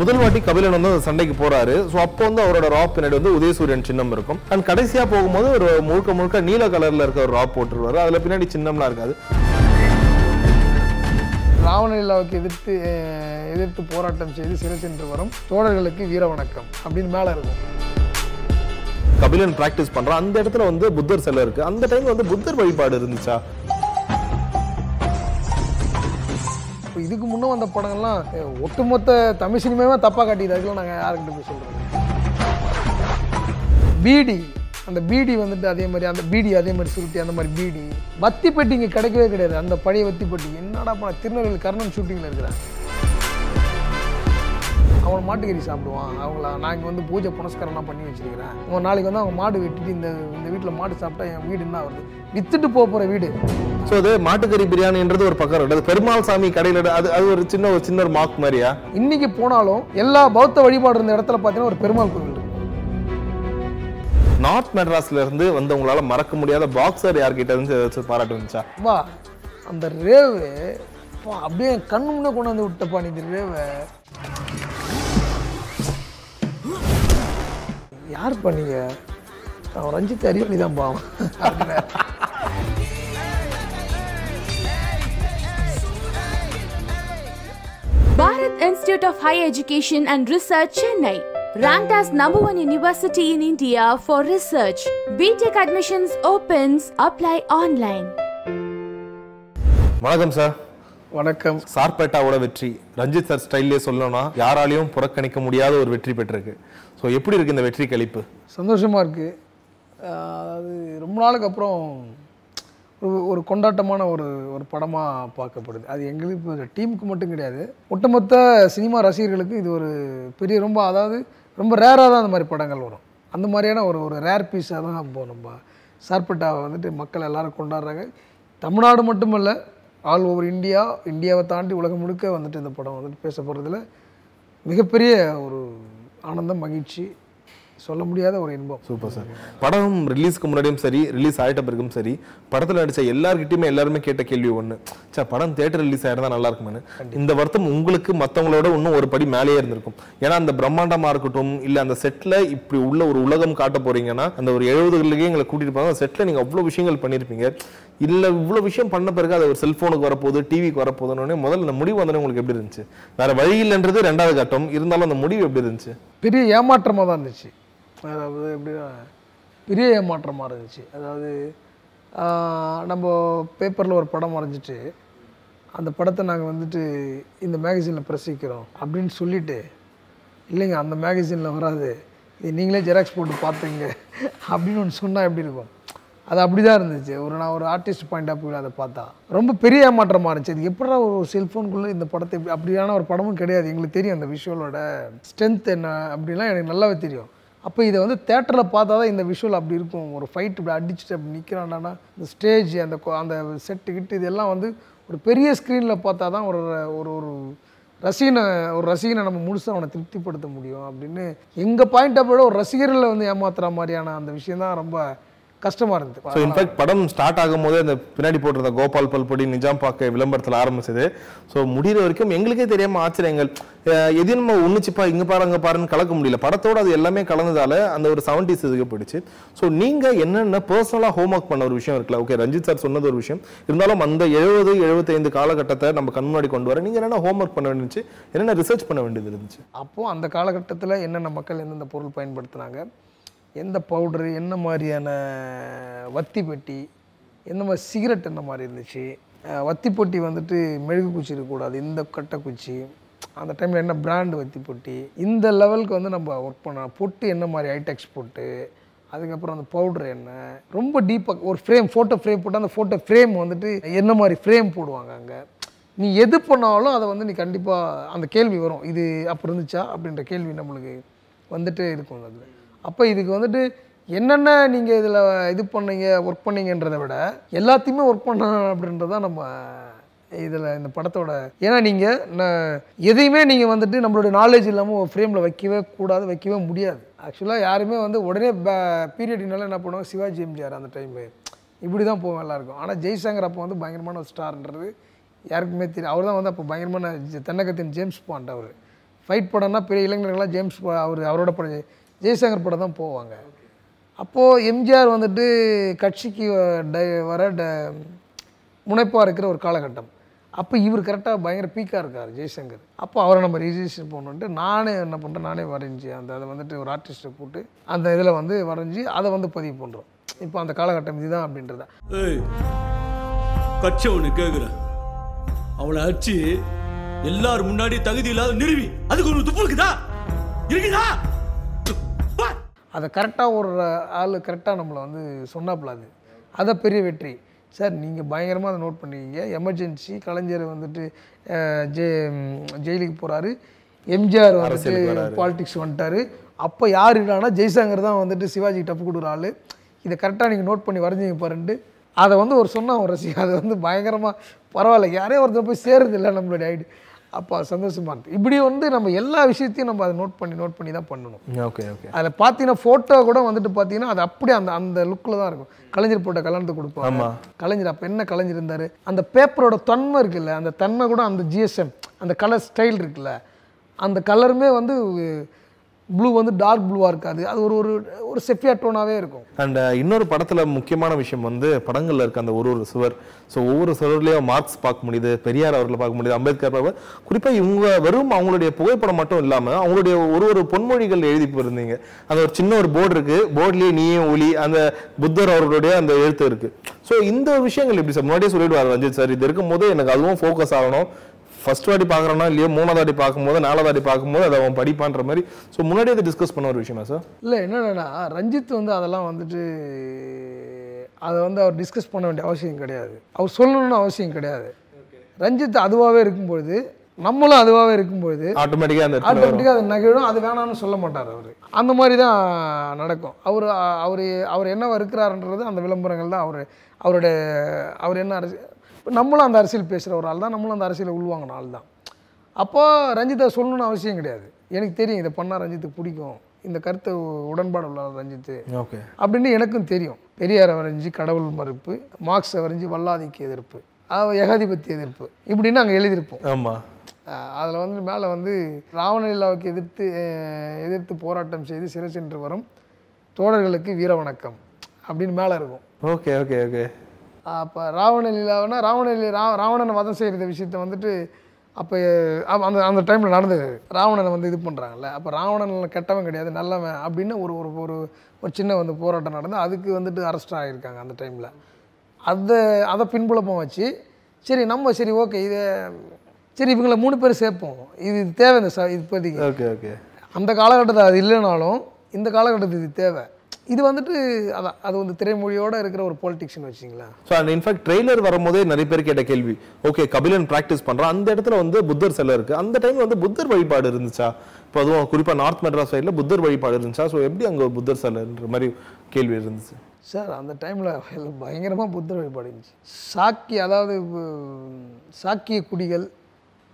முதல் வாட்டி கபிலன் வந்து அந்த சண்டைக்கு போறாரு. ஸோ அப்போ வந்து அவரோட ரா பின்னாடி வந்து உதயசூரியன் சின்னம் இருக்கும். அண்ட் கடைசியா போகும்போது ஒரு முழுக்க முழுக்க நீல கலர்ல இருக்க ஒரு ரா போட்டுருவாரு. அதுல பின்னாடி சின்னம்லாம் இருக்காது. ராவணலீலாவுக்கு எதிர்த்து எதிர்த்து போராட்டம் செய்து சிறை சென்று வரும் தோழர்களுக்கு வீர வணக்கம் அப்படின்னு மேலே இருக்கும். கபிலன் பிராக்டிஸ் பண்றான். அந்த இடத்துல வந்து புத்தர் சிலை இருக்கு. அந்த டைம்ல வந்து புத்தர் வழிபாடு இருந்துச்சா? இப்போ இதுக்கு முன்னே வந்த படங்கள்லாம் ஒட்டுமொத்த தமிழ் சினிமாவே தப்பாக காட்டியது அதுக்கெல்லாம் நாங்கள் யாருக்கிட்ட போய் சொல்கிறோம் பீடி. அந்த பீடி வந்துட்டு அதே மாதிரி அந்த பீடி அதே மாதிரி சுருட்டி அந்த மாதிரி பீடி. வத்தி பெட்டி இங்கே கிடைக்கவே கிடையாது. அந்த பழைய வத்தி பெட்டி என்னடா பண்ண திருநெல்வேலி கர்ணன் ஷூட்டிங்கில் இருக்கிறேன். அவன் மாட்டுக்கறி சாப்பிடுவான். அவங்கள நான் இங்கே வந்து பூஜை புனஸ்காரம்லாம் பண்ணி வச்சிருக்கிறேன். அவன் நாளைக்கு வந்து அவங்க மாடு வெட்டிட்டு இந்த இந்த வீட்டில் மாடு சாப்பிட்டா என் வீடு என்ன வருது வித்துட்டு போக போகிற வீடு. ஸோ அது மாட்டுக்கறி பிரியாணின்றது ஒரு பக்கம். அது பெருமாள் சாமி கடையில் அது அது ஒரு சின்ன ஒரு சின்ன ஒரு மார்க் மாதிரியா? இன்னைக்கு போனாலும் எல்லா பௌத்த வழிபாடு இருந்த இடத்துல பார்த்தீங்கன்னா ஒரு பெருமாள் கோவில் நார்த் மெட்ராஸ்ல இருந்து வந்து உங்களால மறக்க முடியாத பாக்ஸர் யார்கிட்ட இருந்து ஏதாச்சும் பாராட்டு வந்துச்சா? வா அந்த ரேவு அப்பா, அப்படியே கண்ணு முன்னே கொண்டாந்து விட்டப்பா நீ ரேவை. யார் பண்ணீங்க அவன் ரஞ்சித் அறிவழி தான் பாவம் Bharat Institute of Higher Education and Research, Chennai. Ranked as number one university in India for research. BTech admissions opens. Apply online. வணக்கம் சார் வணக்கம் சார்பேட்டாவோட வெற்றி ரஞ்சித் சார் ஸ்டைல்லே சொல்லணும்னா யாராலையும் புறக்கணிக்க முடியாத ஒரு வெற்றி பெற்றிருக்கு ஸோ எப்படி இருக்குது இந்த வெற்றி கழிப்பு? சந்தோஷமாக இருக்குது அது ரொம்ப நாளுக்கு அப்புறம் ஒரு ஒரு கொண்டாட்டமான ஒரு ஒரு படமாக பார்க்கப்படுது. அது எங்களுக்கு டீமுக்கு மட்டும் கிடையாது. ஒட்டுமொத்த சினிமா ரசிகர்களுக்கு இது ஒரு பெரிய ரொம்ப அதாவது ரொம்ப ரேராக தான் அந்த மாதிரி படங்கள் வரும். அந்த மாதிரியான ஒரு ஒரு ரேர் பீஸாக தான் இப்போ நம்ம சார்பட்டாவை வந்துட்டு மக்கள் எல்லாரும் கொண்டாடுறாங்க. தமிழ்நாடு மட்டுமல்ல ஆல் ஓவர் இந்தியா இந்தியாவை தாண்டி உலகம் முழுக்க வந்துட்டு இந்த படம் வந்துட்டு பேசப்படுறதுல மிகப்பெரிய ஒரு ஆனந்தம் மகிழ்ச்சி சொல்ல முடியாத ஒரு இன்பம். சூப்பர் சார் படம் ரிலீஸ்க்கு முன்னாடியும் சரி ரிலீஸ் ஆயிட்ட பிறகும் சரி படத்தில் நடிச்ச எல்லார்கிட்டயுமே எல்லாருமே கேட்ட கேள்வி ஒன்று சே படம் தேட்டர் ரிலீஸ் ஆயிருந்தா நல்லா இருக்குமே இந்த வருத்தம் உங்களுக்கு மற்றவங்களோட இன்னும் ஒரு படி மேலேயே இருந்திருக்கும். ஏன்னா அந்த பிரம்மாண்டமா இருக்கட்டும் இல்ல அந்த செட்ல இப்படி உள்ள ஒரு உலகம் காட்ட போறீங்கன்னா அந்த ஒரு எழுபதுகளுக்கே எங்களை கூட்டிட்டு போவாங்க செட்ல நீங்க அவ்வளவு விஷயங்கள் பண்ணியிருப்பீங்க இல்லை இவ்வளோ விஷயம் பண்ண பிறகு அது ஒரு செல்ஃபோனுக்கு வரப்போகுது டிவிக்கு வரப்போகுதுன்னு முதல்ல அந்த முடிவு வந்தோடனே உங்களுக்கு எப்படி இருந்துச்சு? வேறு வழி இல்லைன்றது ரெண்டாவது கட்டம். இருந்தாலும் அந்த முடிவு எப்படி இருந்துச்சு? பெரிய ஏமாற்றமாக தான் இருந்துச்சு. அதாவது எப்படின்னா பெரிய ஏமாற்றமாக இருந்துச்சு. அதாவது நம்ம பேப்பரில் ஒரு படம் வரைஞ்சிட்டு அந்த படத்தை நாங்கள் வந்துட்டு இந்த மேகசினில் பிரசிக்கிறோம் அப்படின்னு சொல்லிட்டு இல்லைங்க அந்த மேகசினில் வராது. இது நீங்களே ஜெராக்ஸ் போட்டு பார்த்துங்க அப்படின்னு ஒன்று சொன்னால் எப்படி இருக்கும்? அது அப்படி தான் இருந்துச்சு. ஒரு நான் ஒரு ஆர்டிஸ்ட் பாயிண்ட் ஆஃப் வியூவில் அதை பார்த்தா. ரொம்ப பெரிய ஏமாற்றமாக இருந்துச்சு. அது எப்படா ஒரு செல்ஃபோனுக்குள்ளே இந்த படத்தை அப்படியான ஒரு படமும் கிடையாது. எங்களுக்கு தெரியும் அந்த விஷுவலோட ஸ்ட்ரென்த் என்ன அப்படிலாம் எனக்கு நல்லாவே தெரியும். அப்போ இதை வந்து தேட்டரில் பார்த்தா தான் இந்த விஷுவல் அப்படி இருக்கும். ஒரு ஃபைட் இப்படி அடிச்சுட்டு அப்படி நிற்கிறான்டானா இந்த ஸ்டேஜ் அந்த அந்த செட்டு கிட்டு இதெல்லாம் வந்து ஒரு பெரிய ஸ்க்ரீனில் பார்த்தா தான் ஒரு ஒரு ஒரு ரசிகனை ஒரு ரசிகனை நம்ம முழுசாக அவனை திருப்திப்படுத்த முடியும் அப்படின்னு எங்கள் பாயிண்ட் ஆஃப் விட ஒரு ரசிகர்களை வந்து ஏமாத்துற மாதிரியான அந்த விஷயம் தான் ரொம்ப கஷ்டமாக ஸோ இருந்தது இன்ஃபேக்ட் படம் ஸ்டார்ட் ஆகும்போதே அந்த பின்னாடி போட்டிருந்த கோபால் பல்பொடி நிஜாம் பாக்க விளம்பரத்தில் ஆரம்பிச்சது. ஸோ முடிகிற வரைக்கும் எங்களுக்கே தெரியாம ஆச்சரியங்கள். எதையும் நம்ம ஒன்றுச்சுப்பா இங்க பாரு அங்க பாருன்னு கலக்க முடியல. படத்தோட அது எல்லாமே கலந்ததால அந்த ஒரு செவன்டிஸ் இதுக்கு போயிடுச்சு. ஸோ நீங்க என்னென்ன பர்சனலாக ஹோம்ஒர்க் பண்ண ஒரு விஷயம் இருக்குல்ல? ஓகே ரஞ்சித் சார் சொன்னது ஒரு விஷயம். இருந்தாலும் அந்த எழுபது எழுபத்தைந்து காலகட்டத்தை நம்ம கண் முன்னாடி கொண்டு வர நீங்க என்னென்ன ஹோம்ஒர்க் பண்ண வேண்டியது என்னென்ன ரிசர்ச் பண்ண வேண்டியது இருந்துச்சு? அப்போது அந்த காலகட்டத்தில் என்னென்ன மக்கள் எந்தெந்த பொருள் பயன்படுத்துனாங்க? எந்த பவுடரு என்ன மாதிரியான வத்தி பெட்டி எந்த மாதிரி சிகரெட் என்ன மாதிரி இருந்துச்சு? வத்தி பொட்டி வந்துட்டு மெழுகு குச்சி இருக்கக்கூடாது இந்த கட்டை குச்சி அந்த டைமில் என்ன பிராண்டு வத்தி பொட்டி இந்த லெவலுக்கு வந்து நம்ம ஒர்க் பண்ண பொட்டு என்ன மாதிரி ஹைடெக்ஸ் போட்டு அதுக்கப்புறம் அந்த பவுடர் என்ன ரொம்ப டீப்பாக ஒரு ஃப்ரேம் ஃபோட்டோ ஃப்ரேம் போட்டு அந்த ஃபோட்டோ ஃப்ரேம் வந்துட்டு என்ன மாதிரி ஃப்ரேம் போடுவாங்க அங்கே? நீ எது பண்ணாலும் அதை வந்து நீ கண்டிப்பாக அந்த கேள்வி வரும். இது அப்போ இருந்துச்சா? அப்படின்ற கேள்வி நம்மளுக்கு வந்துட்டே இருக்கும் அதில். அப்போ இதுக்கு வந்துட்டு என்னென்ன நீங்கள் இதில் இது பண்ணீங்க ஒர்க் பண்ணீங்கன்றதை விட எல்லாத்தையுமே ஒர்க் பண்ண அப்படின்றத நம்ம இதில் இந்த படத்தோட. ஏன்னா நீங்கள் எதையுமே நீங்கள் வந்துட்டு நம்மளுடைய நாலேஜ் இல்லாமல் ஒரு ஃப்ரேமில் வைக்கவே கூடாது வைக்கவே முடியாது. ஆக்சுவலாக யாருமே வந்து உடனே பீரியட்னால என்ன பண்ணுவாங்க? சிவாஜி எம்ஜிஆர் அந்த டைமு இப்படி தான் போவோம் எல்லாருக்கும். ஆனால் ஜெய்சங்கர் அப்போ வந்து பயங்கரமான ஒரு ஸ்டார்ன்றது யாருக்குமே தெரியும் அவர் தான் வந்து அப்போ பயங்கரமான ஜ- தென்னகத்தின் ஜேம்ஸ் பாண்ட் அவர். ஃபைட் படம்னா பெரிய இளைஞர்கள்லாம் ஜேம்ஸ் அவர் அவரோட படம் ஜெய்சங்கர் படம் தான் போவாங்க. அப்போது எம்ஜிஆர் வந்துட்டு கட்சிக்கு டை வர ட முனைப்பாக இருக்கிற ஒரு காலகட்டம். அப்போ இவர் கரெக்டாக பயங்கர பீக்காக இருக்கார் ஜெய்சங்கர். அப்போ அவரை நம்ம ரிஜிஸ்டர் பண்ணணுன்ட்டு நானே என்ன பண்ணுறேன் நானே வரைஞ்சி அந்த அதை வந்துட்டு ஒரு ஆர்டிஸ்ட்டை போட்டு அந்த இதில் வந்து வரைஞ்சி அதை வந்து பதிவு பண்ணுறோம் இப்போ அந்த காலகட்டம் இதுதான் அப்படின்றத. கட்சி ஒன்று கேட்குறேன் அவளை அடிச்சு எல்லாரும் முன்னாடி தகுதி இல்லாத நிறுவி. அதுக்கு ஒரு துப்பு இருக்குதா இருக்குதா? அதை கரெக்டாக ஒரு ஆள் கரெக்டாக நம்மளை வந்து சொன்னாப்புல அது. அதை பெரிய வெற்றி. சார் நீங்கள் பயங்கரமாக அதை நோட் பண்ணிக்கிங்க எமர்ஜென்சி கலைஞர் வந்துட்டு ஜெ ஜெயிலுக்கு போகிறாரு எம்ஜிஆர் வந்துட்டு. பாலிடிக்ஸ் வந்துட்டாரு. அப்போ யார் இல்லைனா ஜெய்சங்கர் தான் வந்துட்டு சிவாஜி டப்பு கொடுக்குற ஆள். இதை கரெக்டாக நீங்கள் நோட் பண்ணி வரைஞ்சிங்க பாருன்ட்டு அதை வந்து ஒரு சொன்னா ஒரு ரசிகன் அது வந்து பயங்கரமாக பரவாயில்ல. யாரே ஒருத்தர் போய் சேருது இல்லை நம்மளுடைய ஐடி. அப்போ சந்தோஷமா இருக்கு. இப்படி வந்து நம்ம எல்லா விஷயத்தையும் நம்ம அதை நோட் பண்ணி நோட் பண்ணி தான் பண்ணணும் ஓகே ஓகே அதில் பார்த்தீங்கன்னா ஃபோட்டோ கூட வந்துட்டு பார்த்தீங்கன்னா அது அப்படியே அந்த அந்த லுக்கில் தான் இருக்கும். கலைஞர் போட்ட கல்யாணத்தை கொடுப்பாங்க. கலைஞர் அப்போ என்ன கலைஞர் இருந்தார்? அந்த பேப்பரோட தன்மை இருக்குல்ல அந்த தன்மை கூட அந்த ஜிஎஸ்எம் அந்த கலர் ஸ்டைல் இருக்குல்ல அந்த கலருமே வந்து ப்ளூ வந்து டார்க் ப்ளூவாக இருக்காது. அது ஒரு ஒரு ஒரு செஃபியா டோனாகவே இருக்கும். அண்ட் uh, இன்னொரு படத்தில் முக்கியமான விஷயம் வந்து படங்களில் இருக்க அந்த ஒரு ஒரு சுவர். ஸோ ஒவ்வொரு சுவர்லேயும் மார்க்ஸ் பார்க்க முடியுது பெரியார் அவர்களை பார்க்க முடியுது அம்பேத்கர் அவர் குறிப்பாக இவங்க வெறும் அவங்களுடைய புகைப்படம் மட்டும் இல்லாமல் அவங்களுடைய ஒரு ஒரு பொன்மொழிகள் எழுதி போயிருந்தீங்க அந்த ஒரு சின்ன ஒரு போர்டு இருக்கு. போர்ட்லேயே நீயே ஒளி அந்த புத்தர் அவர்களுடைய அந்த எழுத்து இருக்கு. ஸோ இந்த விஷயங்கள் எப்படி சார்? முன்னாடியே சொல்லிடுவார் ரஞ்சித் சார் இது இருக்கும்போது எனக்கு அதுவும் ஃபோக்கஸ் ஆகணும். ஃபர்ஸ்ட் வாட்டி பார்க்குறோன்னா இல்லையோ மூணாவது வாட்டி பார்க்கும்போது நாலாவது வாட்டி பார்க்கும்போது அதை அவன் படிப்பான்ற மாதிரி. ஸோ முன்னாடியே அதை டிஸ்கஸ் பண்ண ஒரு விஷயமா சார் இல்லை என்னென்னா ரஞ்சித் வந்து அதெல்லாம் வந்துட்டு அதை வந்து அவர் டிஸ்கஸ் பண்ண வேண்டிய அவசியம் கிடையாது. அவர் சொல்லணும்னு அவசியம் கிடையாது. ரஞ்சித் அதுவாகவே இருக்கும்பொழுது நம்மளும் அதுவாகவே இருக்கும்பொழுது ஆட்டோமேட்டிக்காக அந்த. ஆட்டோமேட்டிக்காக அது நகழும் அது வேணாம்னு சொல்ல மாட்டார் அவர். அந்த மாதிரி தான் நடக்கும். அவர் அவர் அவர் என்ன இருக்கிறாருன்றது அந்த விளம்பரங்கள் தான் அவர் அவருடைய அவர் என்ன அரசியல் நம்மளும் அந்த அரசியல் பேசுகிற ஒரு ஆள் தான் நம்மளும் அந்த அரசியலை உள்வாங்கின ஆள் தான் அப்போ ரஞ்சித்தை சொல்லணும்னு அவசியம் கிடையாது. எனக்கு தெரியும் இதை பண்ணால் ரஞ்சித்துக்கு பிடிக்கும். இந்த கருத்து உடன்பாடு உள்ள ஆள் ரஞ்சித்து. ஓகே. அப்படின்னு எனக்கும் தெரியும். பெரியாரை வரைஞ்சி கடவுள் மறுப்பு மார்க்ஸை வரைஞ்சி வல்லாதிக்கு எதிர்ப்பு ஏகாதிபத்திய எதிர்ப்பு இப்படின்னு அங்கே எழுதியிருப்போம். ஆமா. அதில் வந்து மேலே வந்து ராவணலீலாவுக்கு எதிர்த்து எதிர்த்து போராட்டம் செய்து சிறை சென்று வரும் தோழர்களுக்கு வீர வணக்கம் அப்படின்னு மேலே இருக்கும். Okay okay okay. அப்போ ராவணலீலாவுனா ராவணலீ ரா ராவணனை வதம் செய்கிற விஷயத்த வந்துட்டு அப்போ அந்த அந்த டைமில் நடந்தது ராவணனை வந்து இது பண்ணுறாங்கல்ல அப்போ ராவணன் கெட்டவன் கிடையாது நல்லவன் அப்படின்னு ஒரு ஒரு ஒரு ஒரு சின்ன வந்து போராட்டம் நடந்து அதுக்கு வந்துட்டு அரெஸ்ட் ஆகியிருக்காங்க அந்த டைமில் அதை அதை பின்புலமாக வச்சு சரி நம்ம சரி ஓகே இதை சரி இவங்களை மூணு பேர் சேர்ப்போம். இது இது தேவை இந்த ச இப்போதைக்கு. ஓகே ஓகே அந்த காலகட்டத்தில் அது இல்லைனாலும் இந்த காலகட்டத்துக்கு இது தேவை. இது வந்துட்டு அதான் அது வந்து திரைமொழியோட இருக்கிற ஒரு பொலிட்டிக்ஸ்னு வச்சிங்களேன் ஸோ அண்ட் இன்ஃபேக்ட் ட்ரெய்லர் வரும்போதே நிறைய பேர் கேட்ட கேள்வி. ஓகே கபிலன் ப்ராக்டிஸ் பண்றான். அந்த இடத்துல வந்து புத்தர் சிலை இருக்கு. அந்த டைம்ல வந்து புத்தர் வழிபாடு இருந்துச்சா? இப்போ அதுவும் குறிப்பா நார்த் மெட்ராஸ் சைடில் புத்தர் வழிபாடு இருந்துச்சா? ஸோ எப்படி அங்க புத்தர் சிலைன்ற மாதிரி கேள்வி இருந்துச்சு. சார் அந்த டைமில் பயங்கரமாக புத்தர் வழிபாடு இருந்துச்சு. சாக்கி அதாவது சாக்கிய குடிகள்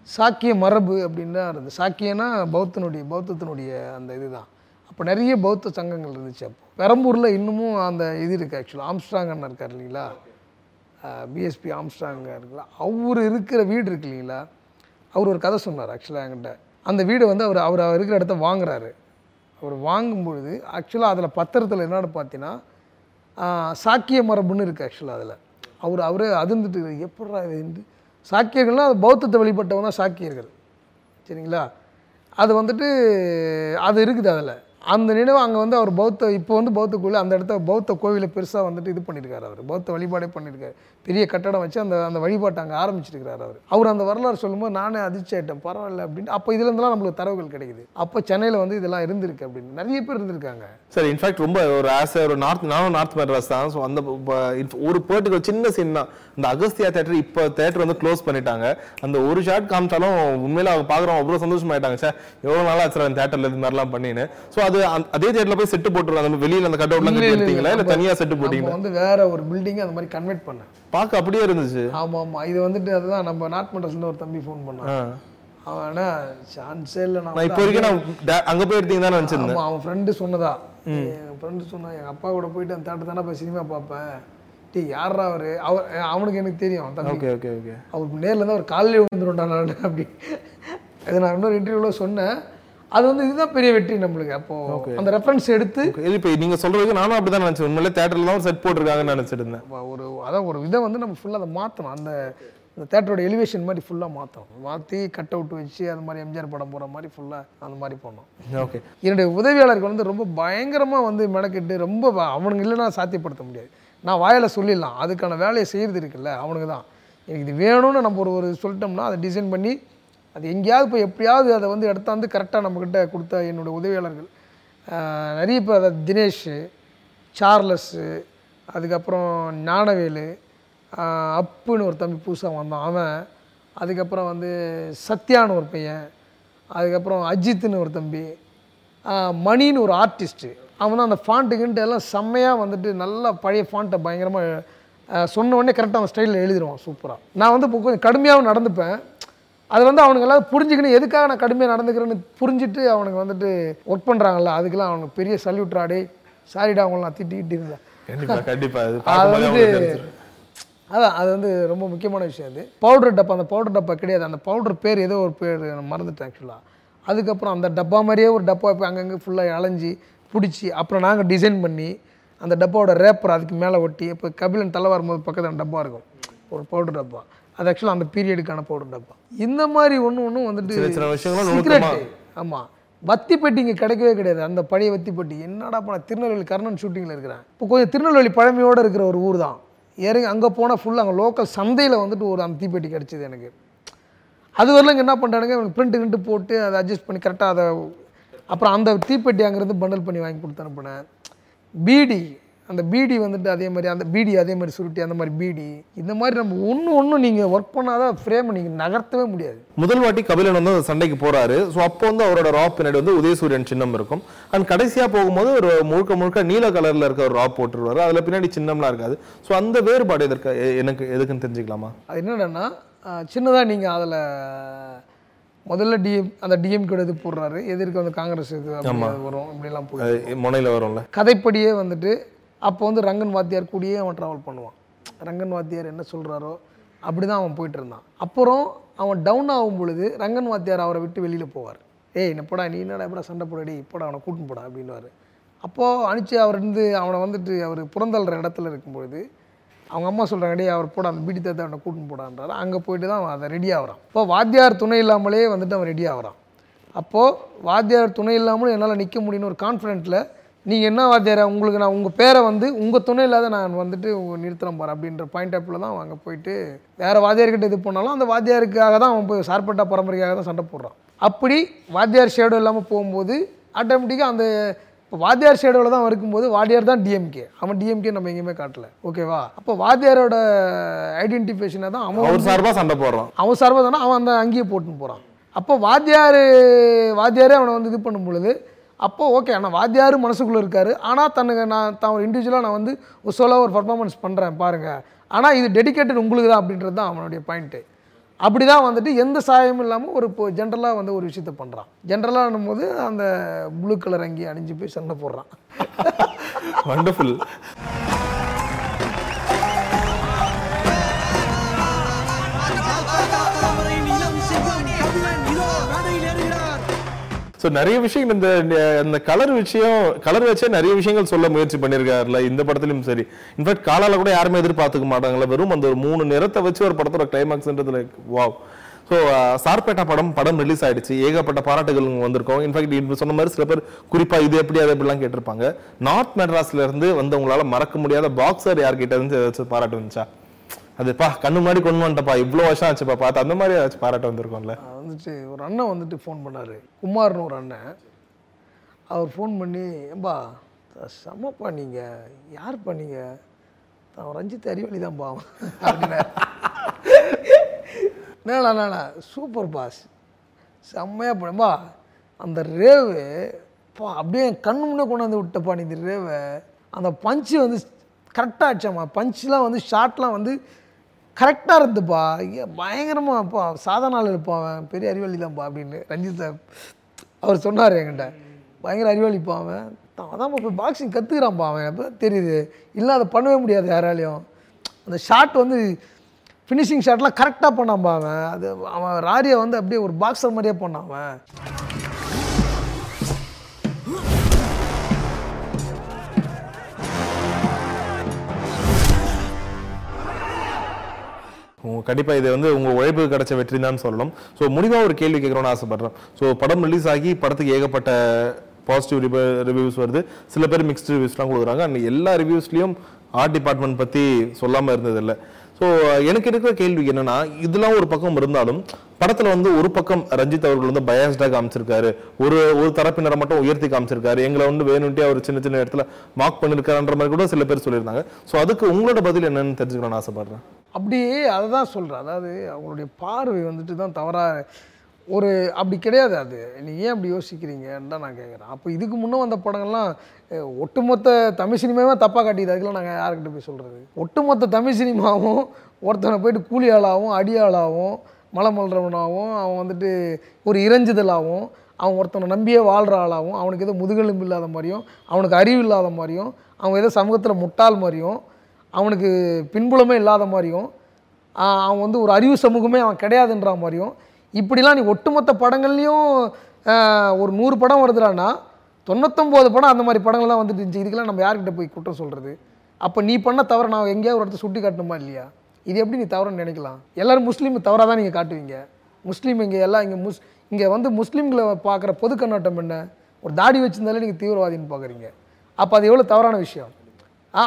சாக்கிய மரபு அப்படின்னு தான் இருந்தது. சாக்கியனா பௌத்தனுடைய பௌத்தத்தினுடைய அந்த இதுதான். அப்போ நிறைய பௌத்த சங்கங்கள் இருந்துச்சு அப்போ. பெரம்பூரில் இன்னமும் அந்த இது இருக்குது ஆக்சுவலாக ஆம்ஸ்ட்ராங் அண்ணன் இருக்கார் இல்லைங்களா? பிஎஸ்பி ஆம்ஸ்ட்ராங் இருக்குல்ல. அவர் இருக்கிற வீடு இருக்கு இல்லைங்களா? அவர் ஒரு கதை சொன்னார் ஆக்சுவலாக என்கிட்ட. அந்த வீடு வந்து அவர் அவர் இருக்கிற இடத்த வாங்குறாரு. அவர் வாங்கும்பொழுது ஆக்சுவலாக அதில் பத்திரத்தில் என்னென்னு பார்த்தீங்கன்னா சாக்கிய மரபுன்னு இருக்குது ஆக்சுவலாக அதில். அவர் அவரே அதிர்ந்துட்டு எப்படா இது சாக்கியர்கள்னால் அது பௌத்தத்தை வெளிப்பட்டவங்க தான் சாக்கியர்கள். சரிங்களா? அது வந்துட்டு அது இருக்குது அதில். அந்த நினைவு அங்கே வந்து அவர் பௌத்த இப்போ வந்து பௌத்த கோவில் அந்த இடத்த பௌத்த கோவிலை பெருசாக வந்துட்டு இது பண்ணியிருக்காரு அவர். பௌத்த வழிபாடே பண்ணியிருக்காரு பெரிய கட்டடம் வச்சு அந்த அந்த வழிபாட்டை அங்கே ஆரம்பிச்சிருக்கிறார் அவர். அவர் அந்த வரலாறு சொல்லும்போது நானே அதிர்ச்சி ஆயிட்டேன் பரவாயில்ல அப்படின்னு அப்போ இதுலேருந்துலாம் நம்மளுக்கு தரவுகள் கிடைக்குது. அப்போ சென்னையில் வந்து இதெல்லாம் இருந்திருக்கு அப்படின்னு. நிறைய பேர் இருந்திருக்காங்க. சார் இன்ஃபேக்ட் ரொம்ப ஒரு ஆஸ் ஒரு நார்த் நானும் நார்த் மெட்ராஸ் தான். ஸோ அந்த ஒரு பர்டிகுலர் சின்ன சீன் தான். இந்த அகஸ்தியா தேட்டர் இப்போ தேட்டர் வந்து க்ளோஸ் பண்ணிட்டாங்க. அந்த ஒரு ஷாட் காமிச்சாலும் உண்மையில அவங்க பார்க்குறோம் அவ்வளோ சந்தோஷமாயிட்டாங்க. சார் எவ்வளோ நாளா ஆச்சு அந்த தேட்டர்ல இது மாதிரிலாம் பண்ணின்னு. ஸோ அது அதே தேட்டர்ல போய் செட்டு போட்டுருவாங்க. வெளியில அந்த கட் அவுட்லாம் இல்ல, இல்ல, எடுத்தீங்களா இல்லை நம்ம- தனியா செட்டு நம்ம போட்டீங்களா வந்து வேற ஒரு பில்டிங் அந்த மாதிரி கன்வெர்ட் பண்ணேன். பார்க்க அப்படியே இருந்துச்சு. ஆமாம் ஆமாம் இது வந்துட்டு அதுதான் நம்ம நாட் ஒரு தம்பி ஃபோன் பண்ணான். அவன் சான்ஸே இல்லை நான் இப்போ வரைக்கும் நான் அங்க போய் எடுத்தீங்க தான் நினச்சிருந்தேன். அவன் ஃப்ரெண்டு சொன்னதா. என் ஃப்ரெண்டு சொன்னான் எங்கள் அப்பா கூட போயிட்டு அந்த தேட்டர் தானே போய் சினிமா பார்ப்பேன். டீ யாரா அவரு? அவர் அவனுக்கு எனக்கு தெரியும் தம்பி. Okay okay okay. அவர் நேர்ல இருந்து அவர் காலையில விழுந்துருண்டா நான் அப்படி. இது நான் இன்னொரு இன்டர்வியூவில் சொன்னேன். அது வந்து இதுதான் பெரிய வெற்றி நம்மளுக்கு. அப்போது அந்த ரெஃபரன்ஸ் எடுத்து இப்போ நீங்க சொல்றதுக்கு நானும் அப்படிதான் நினைச்சேன். உண்மையிலே தேட்டர்ல தான் செட் போட்டிருக்காங்கன்னு நினைச்சிட்டு இருந்தேன். அப்ப ஒரு அதான் ஒரு இதை வந்து நம்ம ஃபுல்லாக அதை மாற்றணும் அந்த அந்த தேட்டரோட எலிவேஷன் மாதிரி ஃபுல்லாக மாற்றணும் மாற்றி கட் அவுட் வச்சு அது மாதிரி எம்ஜிஆர் படம் போகிற மாதிரி ஃபுல்லாக அந்த மாதிரி பண்ணோம் ஓகே என்னுடைய உதவியாளர்கள் வந்து ரொம்ப பயங்கரமாக வந்து மெனக்கிட்டு ரொம்ப அவனுங்க இல்லைன்னா சாத்தியப்படுத்த முடியாது. நான் வாயில் சொல்லிடலாம். அதுக்கான வேலையை செய்கிறது இருக்குல்ல அவனுக்கு தான். எனக்கு இது வேணும்னு நம்ம ஒரு ஒரு சொல்லிட்டோம்னா அதை டிசைன் பண்ணி அது எங்கேயாவது இப்போ எப்படியாவது அதை வந்து எடுத்தாந்து கரெக்டாக நம்மக்கிட்ட கொடுத்த என்னுடைய உதவியாளர்கள். நிறைய பேர் அதை தினேஷ் சார்லஸ்ஸு அதுக்கப்புறம் ஞானவேலு அப்புன்னு ஒரு தம்பி புதுசாக வந்தான். அவன் அதுக்கப்புறம் வந்து சத்யான்னு ஒரு பையன் அதுக்கப்புறம் அஜித்துன்னு ஒரு தம்பி மணின்னு ஒரு ஆர்டிஸ்ட்டு அவன் தான் அந்த ஃபாண்ட்டுக்குன்ட்டு எல்லாம் செம்மையாக வந்துட்டு நல்லா பழைய ஃபாண்ட்டை பயங்கரமாக சொன்ன உடனே கரெக்டாக அவன் ஸ்டைலில் எழுதிடுவான் சூப்பராக நான் வந்து இப்போ கொஞ்சம் கடுமையாகவும் நடந்துப்பேன். அது வந்து அவனுங்க எல்லாம் புரிஞ்சுக்கணும். எதுக்காக நான் கடுமையாக நடந்துக்கிறேன்னு புரிஞ்சுட்டு அவனுங்க வந்துட்டு ஒர்க் பண்ணுறாங்கல்ல அதுக்கெல்லாம் அவனுக்கு பெரிய சல்யூட்ரா டே சாரிடா அவங்கள நான் திட்டிக்கிட்டு இருந்தேன். கண்டிப்பா கண்டிப்பா. அது வந்து. அதான் அது வந்து ரொம்ப முக்கியமான விஷயம் அது. பவுடர் டப்பா அந்த பவுடர் டப்பா கிடையாது. அந்த பவுடர் பேர் ஏதோ ஒரு பேர் மறந்துட்டேன் ஆக்சுவலாக அதுக்கப்புறம் அந்த டப்பா மாதிரியே ஒரு டப்பா போய் அங்கங்கே ஃபுல்லாக அலைஞ்சி பிடிச்சி அப்புறம் நாங்கள் டிசைன் பண்ணி அந்த டப்பாவோட ரேப்பர் அதுக்கு மேலே ஒட்டி இப்போ கபிலன் தலை வரும்போது பக்கத்தில் அந்த டப்பா இருக்கும். ஒரு பவுடர் டப்பா. அது ஆக்சுவலாக அந்த பீரியடுக்கான பவுடர் டப்பா இந்த மாதிரி ஒன்று ஒன்றும் வந்துட்டு. ஆமாம் வத்தி பெட்டி இங்கே கிடைக்கவே கிடையாது. அந்த பழைய வத்தி பெட்டி என்னடா பண்ண திருநெல்வேலி கர்ணன் ஷூட்டிங்கில் இருக்கிறேன். இப்போ கொஞ்சம் திருநெல்வேலி பழமையோடு இருக்கிற ஒரு ஊர் தான். இறங்கி அங்கே போனால் ஃபுல்லாக அங்கே லோக்கல் சந்தையில் வந்துட்டு ஒரு அந்த தீப்பெட்டி கிடச்சிது எனக்கு. அது வரலாம் இங்கே என்ன பண்ணுறானுங்க பிரிண்ட் கிரிண்ட் போட்டு அதை அட்ஜஸ்ட் பண்ணி கரெக்டாக அதை அப்புறம் அந்த தீப்பெட்டி அங்கேருந்து பண்டல் பண்ணி வாங்கி கொடுத்து அனுப்புனேன். பீடி. அந்த பீடி வந்துட்டு அதே மாதிரி அந்த பீடி அதே மாதிரி சுருட்டி அந்த மாதிரி பீடி இந்த மாதிரி நம்ம ஒன்று ஒன்று நீங்கள் ஒர்க் பண்ணாதான் ஃப்ரேமை நீங்கள் நகர்த்தவே முடியாது. முதல் வாட்டி கபிலன் வந்து அந்த சண்டைக்கு போறாரு. ஸோ அப்போ வந்து அவரோட ராப் பின்னாடி வந்து உதயசூரியன் சின்னம் இருக்கும். அண்ட் கடைசியா போகும்போது ஒரு முழுக்க முழுக்க நீல கலர்ல இருக்க ஒரு ராப் போட்டுருவாரு. அதுல பின்னாடி சின்னம்லாம் இருக்காது. ஸோ அந்த வேறுபாடு எதற்கு எனக்கு எதுக்குன்னு தெரிஞ்சுக்கலாமா? அது என்னடான்னா சின்னதாக நீங்கள் அதில் முதல்ல டிஎம் அந்த டிஎம்கேட இது போடுறாரு. எதிர்க்கு வந்து காங்கிரஸ் இது வரும் இப்படிலாம் போய் முனையில வரும்ல. கதைப்படியே வந்துட்டு அப்போ வந்து ரங்கன் வாத்தியார் கூடயே அவன் ட்ராவல் பண்ணுவான். ரங்கன் வாத்தியார் என்ன சொல்கிறாரோ அப்படி தான் அவன் போயிட்டு இருந்தான். அப்புறம் அவன் டவுன் ஆகும் பொழுது ரங்கன் வாத்தியார் அவரை விட்டு வெளியில் போவார். ஏய் என்னப்படா நீ என்னடா எப்படா சண்டை போடாடி இப்படா அவனை கூட்டின்னு போடா அப்படின்னுவார். அப்போது அனுப்பிச்சு அவர் இருந்து அவனை வந்துட்டு அவர் புறந்தள்ளுற இடத்துல இருக்கும்பொழுது அவங்க அம்மா சொல்கிறாங்க டேய் அவர் போட அந்த பீடி தாத்தா அவனை கூட்டின்னு போடான்றாரு. அங்கே போயிட்டு தான் அவன் அதை ரெடி ஆகிறான். இப்போ வாத்தியார் துணை இல்லாமலே வந்துட்டு அவன் ரெடி ஆகிறான். அப்போது வாத்தியார் துணை இல்லாமலும் என்னால் நிற்க முடியும்னு ஒரு கான்ஃபிடென்ட்டில் நீங்கள் என்ன வாத்தியார் உங்களுக்கு நான் உங்கள் பேரை வந்து உங்கள் துணை இல்லாத நான் வந்துட்டு நிறுத்துறேன் பாரு அப்படின்ற பாயிண்ட் ஆப்பில் தான் அவன் அங்கே போயிட்டு வேறு வாத்தியார்கிட்ட இது பண்ணாலும் அந்த வாத்தியாருக்காக தான் அவன் போய் சார்பட்டா பரம்பரைக்காக தான் சண்டை போடுறான். அப்படி வாத்தியார் ஷேடோ இல்லாமல் போகும்போது ஆட்டோமேட்டிக்காக அந்த இப்போ வாத்தியார் ஷேடோவில் தான் இருக்கும்போது வாத்தியார் தான் டிஎம்கே அவன் டிஎம்கே நம்ம எங்கேயுமே காட்டல. ஓகேவா அப்போ வாத்தியாரோட ஐடென்டிஃபிகேஷனை தான் அவன் அவர் சார்பா சண்டை போடுறான். அவன் சார்பாக தானே அவன் அந்த அங்கேயே போட்டுன்னு போகிறான் அப்போ வாத்தியார் வாத்தியாரே அவனை வந்து இது பண்ணும் பொழுது அப்போ ஓகே ஆனால் வாத்தியார் மனசுக்குள்ளே இருக்காரு. ஆனால் தன்னுக்கு நான் தான் ஒரு இண்டிவிஜுவலாக நான் வந்து ஒரு சோலோ ஒரு பர்ஃபார்மன்ஸ் பண்ணுறேன் பாருங்கள் ஆனால் இது டெடிகேட்டட் உங்களுக்கு தான் அப்படின்றது தான் அவனுடைய பாயிண்ட்டு அப்படி தான் வந்துட்டு எந்த சாயமும் இல்லாமல் ஒரு இப்போ ஜென்ரலாக வந்து ஒரு விஷயத்த பண்ணுறான் ஜென்ரலாக போது அந்த ப்ளூ கலர் அங்கி அணிஞ்சு போய் சண்டை போடுறான். வண்டர்ஃபுல் ஸோ நிறைய விஷயங்கள் இந்த இந்த கலர் விஷயம் கலர் வச்சே நிறைய விஷயங்கள் சொல்ல முயற்சி பண்ணியிருக்காருல இந்த படத்துலையும் சரி. இன்ஃபேக்ட் காலால கூட யாருமே எதிர்பார்த்துக்க மாட்டாங்கல்ல வெறும் அந்த ஒரு மூணு நிறத்தை வச்சு ஒரு படத்தோட கிளைமாக்ஸ்ன்றதுல வாவ் ஸோ சார்பேட்டா படம் படம் ரிலீஸ் ஆயிடுச்சு. ஏகப்பட்ட பாராட்டுகள் வந்திருக்கோம். இன்ஃபேக்ட் இப்போ சொன்ன மாதிரி சில பேர் குறிப்பாக இது எப்படி அது எப்படிலாம் கேட்டிருப்பாங்க. நார்த் மெட்ராஸ்லேருந்து வந்தவங்களால மறக்க முடியாத பாக்ஸர் யார்கிட்ட இருந்து ஏதாச்சும் பாராட்டு வந்துச்சா? அதுப்பா கண்ணு முன்னாடி கொண்டு வந்துட்டப்பா இவ்வளோ வருஷம் ஆச்சுப்பா பார்த்து அந்த மாதிரி ஏதாச்சும் பாராட்டு வந்திருக்கோம்ல? வந்துட்டு ஒரு அண்ணன் வந்துட்டு ஃபோன் பண்ணார். குமார்னு ஒரு அண்ணன். அவர் ஃபோன் பண்ணி ஏம்பா செம்மப்பா நீங்கள் யார் பண்ணீங்க அவன் ரஞ்சித் அறிவழி தான் பாவம் அப்படின்னாரு என்னடா என்னடா சூப்பர் பாஸ் செம்மையாக பண்ணப்பா அந்த ரேவு பா அப்படியே என் முன்னே கொண்டாந்து விட்டப்பா நீ இந்த ரேவை அந்த பஞ்சு வந்து கரெக்டாக ஆச்சாம்மா. பஞ்செலாம் வந்து ஷார்ட்லாம் வந்து கரெக்டாக இருந்துப்பா. ஐயா பயங்கரமாப்பா சாதாரண ஆள் இருப்பான் அவன். பெரிய அறிவாளி தான்ப்பா அப்படின்னு ரஞ்சித் சார் அவர் சொன்னார் என்கிட்ட. பயங்கர அறிவாளிப்பா அவன். அதான் இப்போ பாக்ஸிங் கற்றுக்கிறான்ப்பா அவன். அப்போ தெரியுது. இல்லை அதை பண்ணவே முடியாது யாராலையும். அந்த ஷாட் வந்து ஃபினிஷிங் ஷாட்லாம் கரெக்டாக பண்ணான்ப்பா அவன். அது அவன் ராரியை வந்து அப்படியே ஒரு பாக்ஸர் மாதிரியே பண்ணான் அவன். கண்டிப்பாக கண்டிப்பா இது வந்து உங்கள் உழைப்புக்கு கிடைச்ச வெற்றி தான் சொல்லணும். ஸோ முடிவாக ஒரு கேள்வி கேட்குறோன்னு ஆசைப்பட்றேன். ஸோ படம் ரிலீஸ் ஆகி படத்துக்கு ஏகப்பட்ட பாசிட்டிவ் ரிவ்யூஸ் வருது. சில பேர் மிக்ஸ்டு ரிவ்யூஸ்லாம் கொடுக்குறாங்க. அண்ட் எல்லா ரிவ்யூஸ்லேயும் ஆர்ட் டிபார்ட்மெண்ட் பற்றி சொல்லாமல் இருந்தது ஸோ எனக்கு இருக்கிற கேள்வி என்னன்னா இதெல்லாம் ஒரு பக்கம் இருந்தாலும் படத்தில் வந்து ஒரு பக்கம் ரஞ்சித் அவர்கள் வந்து பயாஸ்டாக காமிச்சிருக்காரு. ஒரு ஒரு தரப்பினரை மட்டும் உயர்த்தி காமிச்சிருக்காரு. எங்களை வந்து வேணும்ட்டே அவர் சின்ன சின்ன இடத்துல மார்க் பண்ணியிருக்காருன்ற மாதிரி கூட சில பேர் சொல்லியிருந்தாங்க. ஸோ அதுக்கு உங்களோட பதில் என்னன்னு தெரிஞ்சுக்கணும்னு ஆசைப்படுறேன். அப்படியே அதை தான் சொல்கிறேன் அதாவது அவங்களுடைய பார்வை வந்துட்டு தான் தவறாக ஒரு அப்படி கிடையாது அது. நீங்கள் ஏன் அப்படி யோசிக்கிறீங்கன்னு தான் நான் கேட்குறேன் அப்போ இதுக்கு முன்னே வந்த படங்கள்லாம் ஒட்டுமொத்த தமிழ் சினிமாவே தப்பாக காட்டியது அதுக்கெலாம் நாங்கள் யார்கிட்ட போய் சொல்கிறது ஒட்டுமொத்த தமிழ் சினிமாவும் ஒருத்தனை போயிட்டு கூலி ஆளாகவும் அடி ஆளாகவும் மலை மல்றவனாகவும் அவன் வந்துட்டு ஒரு இறைஞ்சுதலாகவும் அவன் ஒருத்தனை நம்பியே வாழ்கிற ஆளாகவும் அவனுக்கு ஏதோ முதுகெலும்பு இல்லாத மாதிரியும் அவனுக்கு அறிவு இல்லாத மாதிரியும் அவன் ஏதோ சமூகத்தில் முட்டாள் மாதிரியும் அவனுக்கு பின்புலமே இல்லாத மாதிரியும் அவன் வந்து ஒரு அறிவு சமூகமே அவன் கிடையாதுன்ற மாதிரியும் இப்படிலாம் நீ ஒட்டுமொத்த படங்கள்லேயும் ஒரு நூறு படம் வருதுடான்னா தொண்ணூத்தொம்போது படம் அந்த மாதிரி படங்கள் தான் வந்துட்டு இருந்துச்சு. இதுக்கெல்லாம் நம்ம யார்கிட்ட போய் குற்றம் சொல்கிறது அப்போ நீ பண்ண தவிர நான் எங்கேயாவது ஒரு இடத்த சுட்டி காட்டணுமா இல்லையா? இது எப்படி நீ தவறுன்னு நினைக்கலாம்? எல்லோரும் முஸ்லீம் தவறாக தான் நீங்கள் காட்டுவீங்க. முஸ்லீம் இங்கே எல்லாம் இங்கே முஸ் இங்கே வந்து முஸ்லீம்களை பார்க்குற பொது கண்ணோட்டம் என்ன? ஒரு தாடி வச்சுருந்தாலே நீங்கள் தீவிரவாதின்னு பார்க்குறீங்க. அப்போ அது எவ்வளோ தவறான விஷயம்?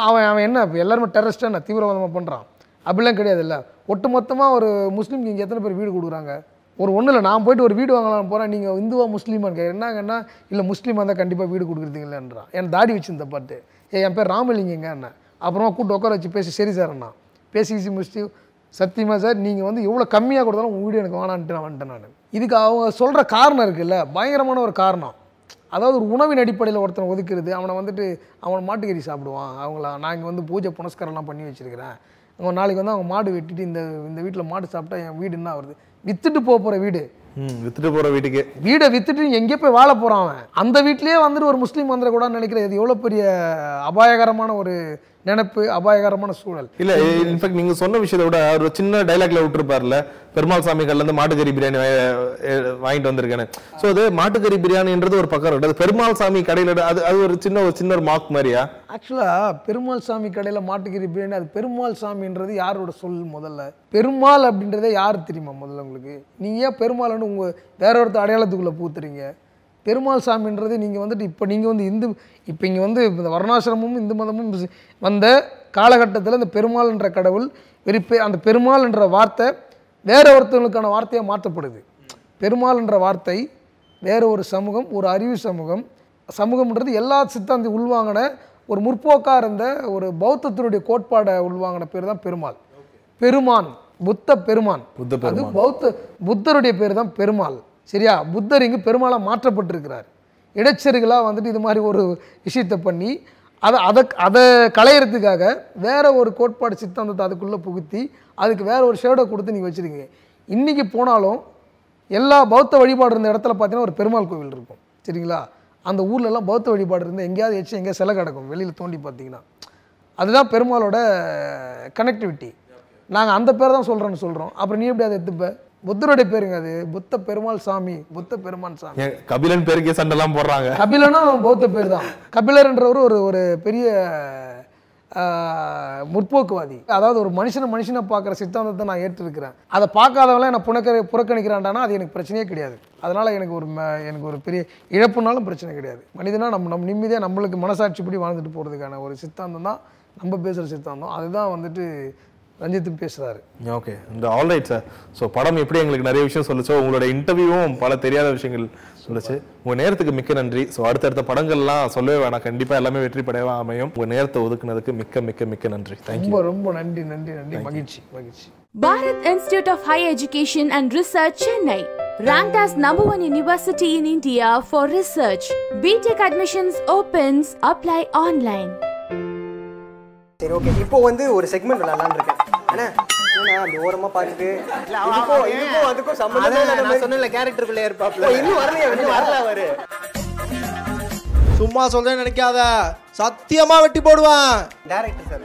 அவன் அவன் என்ன இப்போ எல்லாருமே டெரரிஸ்டாக என்ன தீவிரவாதமாக பண்ணுறான் அப்படிலாம் கிடையாதுல்ல. ஒட்டு மொத்தமாக ஒரு முஸ்லீம்க்கு இங்கே எத்தனை பேர் வீடு கொடுக்குறாங்க? ஒரு ஒன்றும் இல்லை நான் போயிட்டு ஒரு வீடு வாங்கலாம் போகிறேன் நீங்கள் இந்துவா முஸ்லீமான்னு கேட்குறேன் என்னங்கன்னா இல்லை முஸ்லீமாக இருந்தால் கண்டிப்பாக வீடு கொடுக்குறீங்களேன்றான். என் தாடி வச்சிருந்த பாட்டு. ஏ என் பேர் ராமலிங்கங்க என்ன அப்புறமா கூப்பிட்டு உட்கார வச்சு பேசி சரி சார் அண்ணா. பேசி ஈசி முஸ்லீம் சத்தியமாக சார் நீங்கள் வந்து எவ்வளோ கம்மியாக கொடுத்தாலும் உங்கள் வீடு எனக்கு வேணான்ட்டு நான் வந்துட்டேன் நான். இதுக்கு அவங்க சொல்கிற காரணம் இருக்குல்ல பயங்கரமான ஒரு காரணம். அதாவது ஒரு உணவின் அடிப்படையில் ஒருத்தனை ஒதுக்குறது அவனை வந்துட்டு அவன் மாட்டுக்கறி சாப்பிடுவான். அவங்கள நான் இங்கே வந்து பூஜை புனஸ்காரம்லாம் பண்ணி வச்சிருக்கிறேன். அவன் நாளைக்கு வந்து அவங்க மாடு வெட்டிட்டு இந்த இந்த வீட்டில் மாடு சாப்பிட்டா என் வீடு என்ன வருது வித்துட்டு போக போகிற வீடு. ம் வித்துட்டு போற வீட்டுக்கு. வீடை வித்துட்டு எங்கே போய் வாழ போகிறான் அவன். அந்த வீட்லேயே வந்துட்டு ஒரு முஸ்லீம் வந்துடக்கூடாதுன்னு நினைக்கிறது இது எவ்வளோ பெரிய அபாயகரமான ஒரு நினைப்பு அபாயகரமான சூழல். இல்ல இன்ஃபேக்ட் நீங்க சொன்ன விஷயத்தை விட ஒரு சின்ன டைலாக்ல விட்டுருப்பார்ல பெருமாள் சாமி கல்ல இருந்து மாட்டுக்கறி பிரியாணி வாங்கிட்டு வந்திருக்கேன்னு. சோ அது மாட்டுக்கறி பிரியாணின்றது ஒரு பக்கம் அது பெருமாள் சாமி கடையில அது அது ஒரு சின்ன ஒரு சின்ன ஒரு மார்க் மாதிரியா? ஆக்சுவலாக பெருமாள் சாமி கடையில் மாட்டுக்கறி பிரியாணி அது பெருமாள் சாமின்றது யாரோட சொல் முதல்ல? பெருமாள் அப்படின்றதே யார் தெரியுமா முதல்ல உங்களுக்கு? நீங்கள் ஏன் பெருமாள்னு உங்கள் வேற ஒருத்தர் அடையாளத்துக்குள்ளே பூத்துறீங்க? பெருமாள் சாமின்றது நீங்கள் வந்துட்டு இப்போ நீங்கள் வந்து இந்து இப்போ இங்கே வந்து இந்த வர்ணாசிரமும் இந்து மதமும் வந்த காலகட்டத்தில் இந்த பெருமாள்ன்ற கடவுள் வெறி பெ- அந்த பெருமாள்ன்ற வார்த்தை வேற ஒருத்தவங்களுக்கான வார்த்தையாக மாற்றப்படுது. பெருமாள்ன்ற வார்த்தை வேற ஒரு சமூகம் ஒரு அறிவு சமூகம். சமூகம்ன்றது எல்லா சித்தாந்தி உள்வாங்கின ஒரு முற்போக்காக இருந்த ஒரு பௌத்தத்தினுடைய கோட்பாடை உள்வாங்கின பேர் தான் பெருமாள். பெருமான் புத்த பெருமான். புத்த அது பௌத்த புத்தருடைய பேர் தான் பெருமாள். சரியா? புத்தர் இங்கு பெருமாளாக மாற்றப்பட்டிருக்கிறார். இடைச்சர்களாக வந்துட்டு இது மாதிரி ஒரு விஷயத்தை பண்ணி அதை அதை அதை களையிறதுக்காக வேறு ஒரு கோட்பாடு சித்தாந்தத்தை அதுக்குள்ளே புகுத்தி அதுக்கு வேற ஒரு ஷேடோ கொடுத்து நீங்கள் வச்சுருக்கீங்க. இன்றைக்கி போனாலும் எல்லா பௌத்த வழிபாடு இருந்த இடத்துல பார்த்தீங்கன்னா ஒரு பெருமாள் கோவில் இருக்கும். சரிங்களா? அந்த ஊர்லலாம் பௌத்த வழிபாடு இருந்தால் எங்கேயாவது எச்சு எங்கேயாவது சிலை கிடக்கும் வெளியில் தோண்டி பார்த்தீங்கன்னா அதுதான் பெருமாளோட கனெக்டிவிட்டி நாங்கள் அந்த பேர் தான் சொல்கிறோன்னு சொல்கிறோம் அப்புறம் நீ எப்படி அதை எடுத்துப்ப? புத்தருடைய பேருங்க அது. புத்த பெருமாள் சாமி புத்த பெருமான் சாமி. கபிலன் பேருக்கே சண்டை எல்லாம் போடுறாங்க கபிலனும் பௌத்த பேர் தான். கபிலர்ன்றவர் ஒரு ஒரு பெரிய முற்போக்குவாதி. அதாவது ஒரு மனுஷனை மனுஷனை பார்க்குற சித்தாந்தத்தை நான் ஏற்றிருக்கிறேன். அதை பார்க்காதவங்களாம் என்னை புனக்க புறக்கணிக்கிறான்டானா அது எனக்கு பிரச்சனையே கிடையாது. அதனால் எனக்கு ஒரு எனக்கு ஒரு பெரிய இழப்புனாலும் பிரச்சனை கிடையாது. மனிதனா நம்ம நம்ம நிம்மதியாக நம்மளுக்கு மனசாட்சிப்படி வாழ்ந்துட்டு போகிறதுக்கான ஒரு சித்தாந்தம் தான் நம்ம பேசுகிற சித்தாந்தம். அதுதான் வந்துட்டு ரஞ்சித் பேசுகிறாரு ஓகே இந்த ஆல்ரைட் சார் ஸோ படம் எப்படி எங்களுக்கு நிறைய விஷயம் சொல்லுச்சோ. உங்களோட இன்டர்வியூவும் பல தெரியாத விஷயங்கள் சொல்லுச்சு. உங்க நேரத்துக்கு மிக்க நன்றி. ஸோ அடுத்தடுத்த படங்கள்லாம் சொல்லவே வேணாம். கண்டிப்பா எல்லாமே வெற்றி படையவா அமையும். உங்க நேரத்தை ஒதுக்குனதுக்கு மிக்க மிக்க மிக்க நன்றி. ரொம்ப ரொம்ப நன்றி நன்றி நன்றி. மகிழ்ச்சி மகிழ்ச்சி. Bharat Institute of Higher Education and Research, Chennai. Ranked as number one university in India for research. BTech admissions opens. Apply online. சரி ஓகே இப்போ வந்து ஒரு செக்மெண்ட் விளையாடலாம்னு இருக்கேன். ஓரமா பார்த்துட்டு இதுக்கும் இதுக்கும் அதுக்கும் இல்லாத மாதிரி. சொன்னல கேரக்டருக்குள்ளே இருப்பாப்ல. இன்னும் வரலையா? இன்னும் வரல அவரு. சும்மா சொல்றேன்னு நினைக்காத. சத்தியமா வெட்டி போடுவான். டேரக்டர் சார்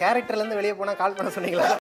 கேரக்டர்ல இருந்து வெளியே போனா கால் பண்ண சொன்னீங்களா?